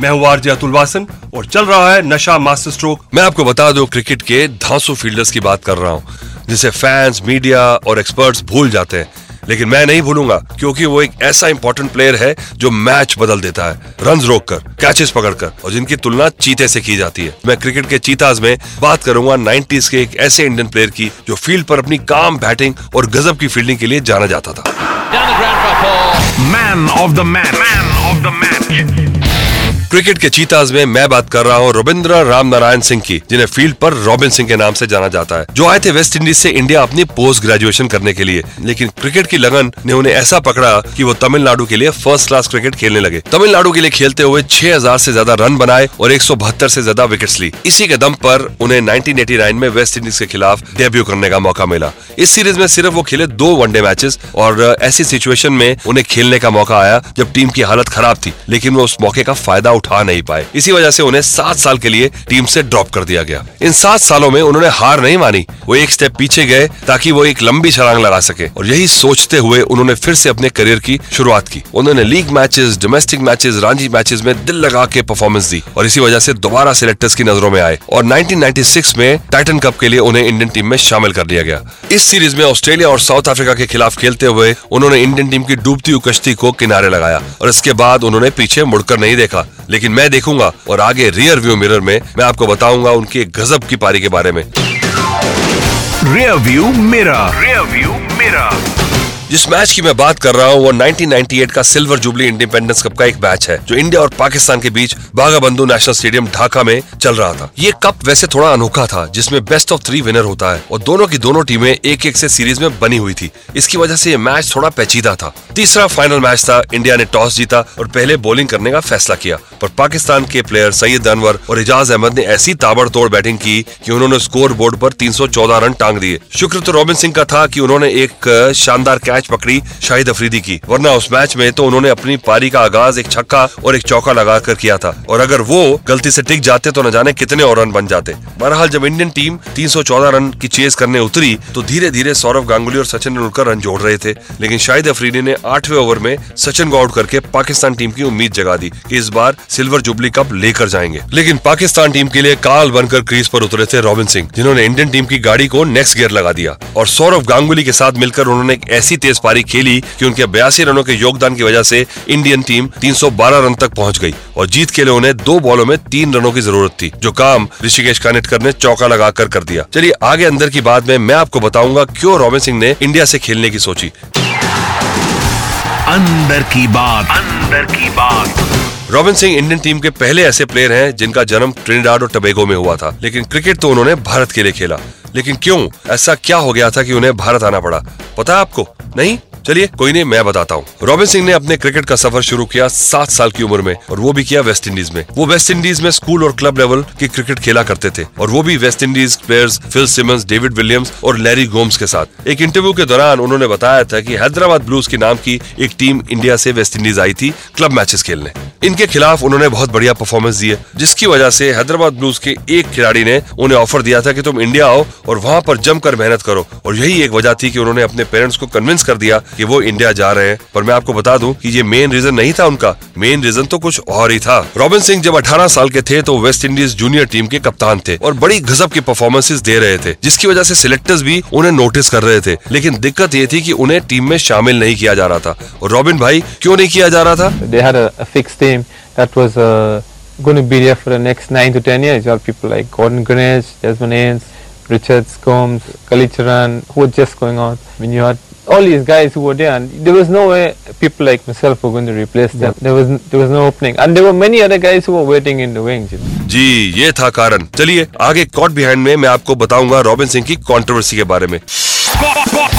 मैं हूँ आरजे अतुल वासन और चल रहा है नशा मास्टर स्ट्रोक। मैं आपको बता दूँ क्रिकेट के धांसू फील्डर्स की बात कर रहा हूँ जिसे फैंस मीडिया और एक्सपर्ट्स भूल जाते हैं। लेकिन मैं नहीं भूलूँगा क्योंकि वो एक ऐसा इंपॉर्टेंट प्लेयर है जो मैच बदल देता है रन रोक कर कैचेस पकड़कर और जिनकी तुलना चीते से की जाती है। मैं क्रिकेट के चीताज में बात करूँगा 90s के एक ऐसे इंडियन प्लेयर की जो फ़ील्ड पर अपनी काम बैटिंग और गजब की फील्डिंग के लिए जाना जाता था। Man of the match man of the match cricket के चीताज में मैं बात कर रहा हूँ रविंद्र राम नारायण सिंह की, जिन्हें फ़ील्ड पर रॉबिन सिंह के नाम से जाना जाता है। जो आए थे वेस्ट इंडीज से इंडिया अपनी पोस्ट ग्रेजुएशन करने के लिए, लेकिन क्रिकेट की लगन ने उन्हें ऐसा पकड़ा की वो तमिलनाडु के लिए फ़र्स्ट क्लास क्रिकेट खेलने लगे। तमिलनाडु के लिए खेलते हुए 6000 से ज़्यादा रन बनाए और एक से ज़्यादा विकेट्स ली। इसी के दम पर उन्हें 1989 में वेस्ट इंडीज के खिलाफ डेब्यू करने का मौका मिला। इस सीरीज़ में सिर्फ़ वो खेले दो वनडे मैचेस और ऐसी सिचुएशन में उन्हें खेलने का मौका आया जब टीम की हालत खराब थी, लेकिन वो उस मौके का फ़ायदा उठा नहीं पाए। इसी वजह से उन्हें सात साल के लिए टीम से ड्रॉप कर दिया गया। इन सात सालों में उन्होंने हार नहीं मानी। वो एक स्टेप पीछे गए ताकि वो एक लंबी छलांग लगा सके। और यही सोचते हुए उन्होंने फिर से अपने करियर की शुरुआत की। उन्होंने league matches, domestic matches Ranchi matches में दिल लगा के परफॉर्मेंस दी। और इसी वजह से दोबारा सिलेक्टर्स की नज़रों में आए। और 1996 में टाइटन कप के लिए उन्हें इंडियन टीम में शामिल कर लिया गया। इस सीरीज़ में ऑस्ट्रेलिया और साउथ अफ्रीका के खिलाफ खेलते हुए उन्होंने इंडियन टीम की डूबती हुई कश्ती को किनारे लगाया। और इसके बाद उन्होंने पीछे मुड़कर नहीं देखा। लेकिन मैं देखूँगा और आगे रियर व्यू मिरर में मैं आपको बताऊँगा उनकी गजब की पारी के बारे में। रियर व्यू मेरा रियर व्यू मेरा जिस मैच की मैं बात कर रहा हूँ, वो 1998 का सिल्वर जुबली इंडिपेंडेंस कप का एक मैच है, जो इंडिया और पाकिस्तान के बीच बागा बंधु नेशनल स्टेडियम ढाका में चल रहा था। ये कप वैसे थोड़ा अनोखा था, जिसमें बेस्ट ऑफ़ थ्री विनर होता है, और दोनों की दोनों टीमें एक एक से सीरीज़ में बनी हुई थी। इसकी वजह से ये मैच थोड़ा पेचीदा था। तीसरा फाइनल मैच था, इंडिया ने टॉस जीता और पहले बॉलिंग करने का फैसला किया, पर पाकिस्तान के प्लेयर सईद अनवर और एजाज अहमद ने ऐसी ताबड़तोड़ बैटिंग की कि उन्होंने स्कोर बोर्ड पर 314 रन टांग दिए। शुक्र तो रॉबिन सिंह का था कि उन्होंने एक शानदार कैच पकड़ी शाहिद अफरीदी की। वरना उस मैच में तो उन्होंने अपनी पारी का आगाज़, एक छक्का और एक चौका लगाकर किया था। और अगर वो गलती से टिक जाते तो न जाने कितने और रन बन जाते। बहरहाल जब इंडियन टीम 314 रन की चेज करने उतरी तो धीरे धीरे सौरभ गांगुली और सचिन तेंदुलकर रन जोड़ रहे थे। लेकिन शाहिद अफरीदी ने आठवें ओवर में सचिन को आउट करके पाकिस्तान टीम की उम्मीद जगा दी कि इस बार सिल्वर जुबली कप लेकर जाएँगे। लेकिन पाकिस्तान टीम के लिए काल बनकर क्रीज पर उतरे थे रॉबिन सिंह, जिन्होंने इंडियन टीम की गाड़ी को नेक्स्ट गियर लगा दिया। और सौरभ गांगुली के साथ मिलकर उन्होंने एक ऐसी तेज पारी खेली कि उनके बयासी रनों के योगदान की वजह से इंडियन टीम 312 रन तक पहुँच गई और जीत के लिए उन्हें दो बॉलों में तीन रनों की ज़रूरत थी जो काम ऋषिकेश कानिटकर ने चौका लगाकर कर दिया। चलिए आगे अंदर की बात में मैं आपको बताऊँगा क्यों रॉबिन सिंह ने इंडिया से खेलने की सोची। अंदर की बात। अंदर की बात। रॉबिन सिंह इंडियन टीम के पहले ऐसे प्लेयर हैं जिनका जन्म ट्रिनिडाड और टबेगो में हुआ था लेकिन क्रिकेट तो उन्होंने भारत के लिए खेला। लेकिन क्यों? ऐसा क्या हो गया था कि उन्हें भारत आना पड़ा? पता है आपको? नहीं? चलिए, कोई नहीं, मैं बताता हूँ। रॉबिन सिंह ने अपने क्रिकेट का सफ़र शुरू किया सात साल की उम्र में, और वो भी किया वेस्ट इंडीज में। वो वेस्ट इंडीज में स्कूल और क्लब लेवल की क्रिकेट खेला करते थे, और वो भी West Indies players Phil Simmons David Williams और लैरी गोम्स के साथ। एक इंटरव्यू के दौरान उन्होंने बताया था की हैदराबाद ब्लूज के नाम की एक टीम इंडिया से वेस्ट इंडीज आई थी क्लब मैचेस खेलने। इनके खिलाफ उन्होंने बहुत बढ़िया परफॉर्मेंस दी है जिसकी वजह से हैदराबाद ब्लूज के एक खिलाड़ी ने उन्हें ऑफ़र दिया था कि तुम इंडिया आओ और वहाँ पर जमकर मेहनत करो। और यही एक वजह थी कि उन्होंने अपने पेरेंट्स को कन्विंस कर दिया कि वो इंडिया जा रहे हैं। पर मैं आपको बता दूँ कि ये मेन रीजन नहीं था उनका। मेन रीजन तो कुछ और ही था। रॉबिन सिंह जब 18 साल के थे तो वेस्ट इंडीज जूनियर टीम के कप्तान थे और बड़ी गजब की परफॉर्मेंसेज दे रहे थे जिसकी वजह से सिलेक्टर्स भी उन्हें नोटिस कर रहे थे। लेकिन दिक्कत ये थी कि उन्हें टीम में शामिल नहीं किया जा रहा था। और रॉबिन भाई क्यों नहीं किया जा रहा था? Uh, going to be there for the next nine to ten years. You have people like Gordon Greenwich, Desmond Haynes, Richard Combs, Kalicharan, who were just going out. I mean, you had all these guys who were there, and there was no way people like myself were going to replace them. There was there was no opening, and there were many other guys who were waiting in the wings. You know. जी ये था कारण चलिए आगे caught behind में मैं आपको बताऊँगा robin Singh की कंट्रोवर्सी के बारे में Caught, caught,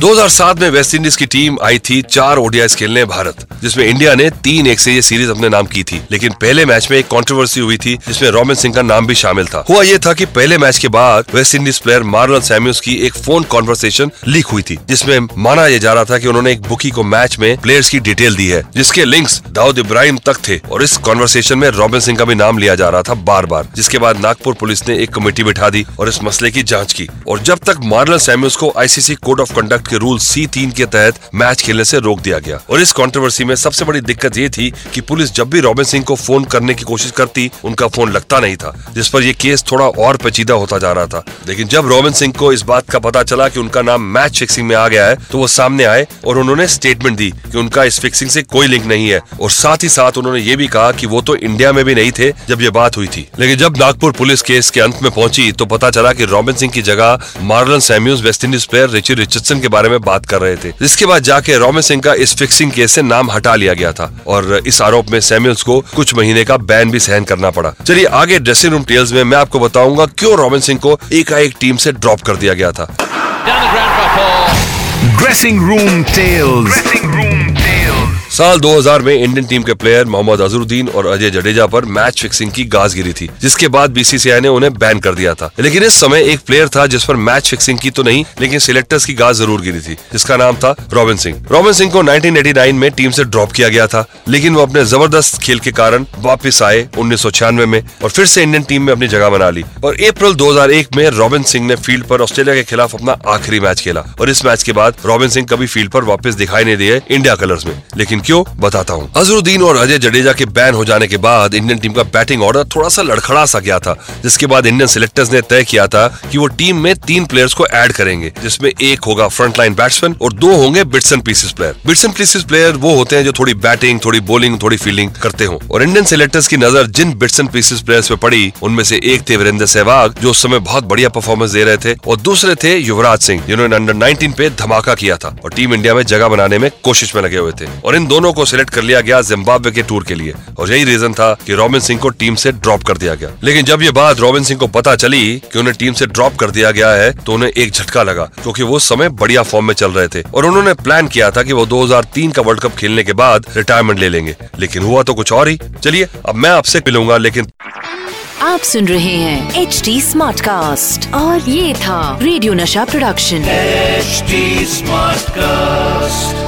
caught behind. Caught 2007 में वेस्ट इंडीज की टीम आई थी चार ओडीआई खेलने भारत, जिसमें इंडिया ने तीन एक से ये सीरीज़ अपने नाम की थी। लेकिन पहले मैच में एक कंट्रोवर्सी हुई थी, जिसमें रोमिन सिंह का नाम भी शामिल था। हुआ ये था कि पहले मैच के बाद West Indies player Marlon Samuels की एक फ़ोन कॉन्वर्सेशन लीक हुई थी, जिसमें माना यह जा रहा था कि उन्होंने एक बुकी को मैच में प्लेयर्स की डिटेल दी है, जिसके लिंक्स दाऊद इब्राहिम तक थे। और इस कॉन्वर्सेशन में रॉबिन सिंह का भी नाम लिया जा रहा था बार बार जिसके बाद नागपुर पुलिस ने एक कमेटी बिठा दी और इस मसले की जाँच की। और जब तक मार्लन सैम्यूल्स को आईसीसी कोड ऑफ़ कंडक्ट के रूल सी तीन के तहत मैच खेलने से रोक दिया गया। और इस कंट्रोवर्सी में सबसे बड़ी दिक्कत ये थी कि पुलिस जब भी रॉबिन सिंह को फ़ोन करने की कोशिश करती, उनका फ़ोन लगता नहीं था, जिस पर यह केस थोड़ा और पेचीदा होता जा रहा था। लेकिन जब रॉबिन सिंह को इस बात का पता चला की उनका नाम मैच फिक्सिंग में आ गया है तो वो सामने आए और उन्होंने स्टेटमेंट दी की उनका इस फिक्सिंग से कोई लिंक नहीं है। और साथ ही साथ उन्होंने ये भी कहा की वो तो इंडिया में भी नहीं थे जब ये बात हुई थी। लेकिन जब नागपुर पुलिस केस के अंत में पहुँची तो पता चला कि रॉबिन सिंह की जगह Marlon Samuels West Indies player Richie Richardson के बारे में बात कर रहे थे इसके बाद जाके रोमे सिंह का इस फिक्सिंग केस से नाम हटा लिया गया था और इस आरोप में सैम्यूल्स को कुछ महीने का बैन भी सहन करना पड़ा। चलिए आगे ड्रेसिंग रूम टेल्स में मैं आपको बताऊँगा क्यों रॉबिन सिंह को एकाएक टीम से ड्रॉप कर दिया गया था। ड्रेसिंग रूम टेल्स साल 2000 में इंडियन टीम के प्लेयर मोहम्मद अजरुद्दीन और अजय जडेजा पर मैच फिक्सिंग की गाज गिरी थी, जिसके बाद बीसीसीआई ने उन्हें बैन कर दिया था। लेकिन इस समय एक प्लेयर था जिस पर मैच फिक्सिंग की तो नहीं, लेकिन सिलेक्टर्स की गाज ज़रूर गिरी थी, जिसका नाम था रॉबिन सिंह। रॉबिन सिंह को 1989 में टीम से ड्रॉप किया गया था, लेकिन वो अपने ज़बरदस्त खेल के कारण वापस आए उन्नीस सौ छियानवे में और फिर से इंडियन टीम में अपनी जगह बना ली। और अप्रैल 2001 में रॉबिन सिंह ने फ़ील्ड पर ऑस्ट्रेलिया के खिलाफ अपना आखिरी मैच खेला, और इस मैच के बाद रॉबिन सिंह कभी फ़ील्ड पर वापस दिखाई नहीं दिए इंडिया कलर्स में। लेकिन क्यों? बताता हूँ। अजरुद्दीन और अजय जडेजा के बैन हो जाने के बाद इंडियन टीम का बैटिंग ऑर्डर थोड़ा सा लड़खड़ा सा गया था, जिसके बाद इंडियन सिलेक्टर्स ने तय किया था कि वो टीम में तीन प्लेयर्स को ऐड करेंगे, जिसमें एक होगा फ्रंट लाइन बैट्समैन और दो होंगे bits and pieces player bits and pieces player वो होते हैं जो थोड़ी बैटिंग थोड़ी बॉलिंग थोड़ी फील्डिंग करते हो। और इंडियन सिलेक्टर्स की नज़र जिन बिट्स एंड पीसेस प्लेयर्स पे पड़ी, उनमें से एक थे वीरेंद्र सहवाग, जो उस समय बहुत बढ़िया परफॉर्मेंस दे रहे थे, और दूसरे थे युवराज सिंह, जिन्होंने अंडर 19 पे धमाका किया था, और टीम इंडिया में जगह बनाने में कोशिश में लगे हुए थे। और इन दोनों को सिलेक्ट कर लिया गया जिम्बाब्वे के टूर के लिए। और यही रीजन था कि रॉबिन सिंह को टीम से ड्रॉप कर दिया गया। लेकिन जब ये बात रॉबिन सिंह को पता चली कि उन्हें टीम से ड्रॉप कर दिया गया है तो उन्हें एक झटका लगा क्योंकि वो समय बढ़िया फॉर्म में चल रहे थे। और उन्होंने प्लान किया था कि वो 2003 का वर्ल्ड कप खेलने के बाद रिटायरमेंट ले लेंगे। लेकिन हुआ तो कुछ और ही। चलिए अब मैं आपसे मिलूँगा लेकिन आप सुन रहे हैं एच डी स्मार्ट कास्ट और ये था रेडियो नशा प्रोडक्शन एच स्मार्ट Smartcast.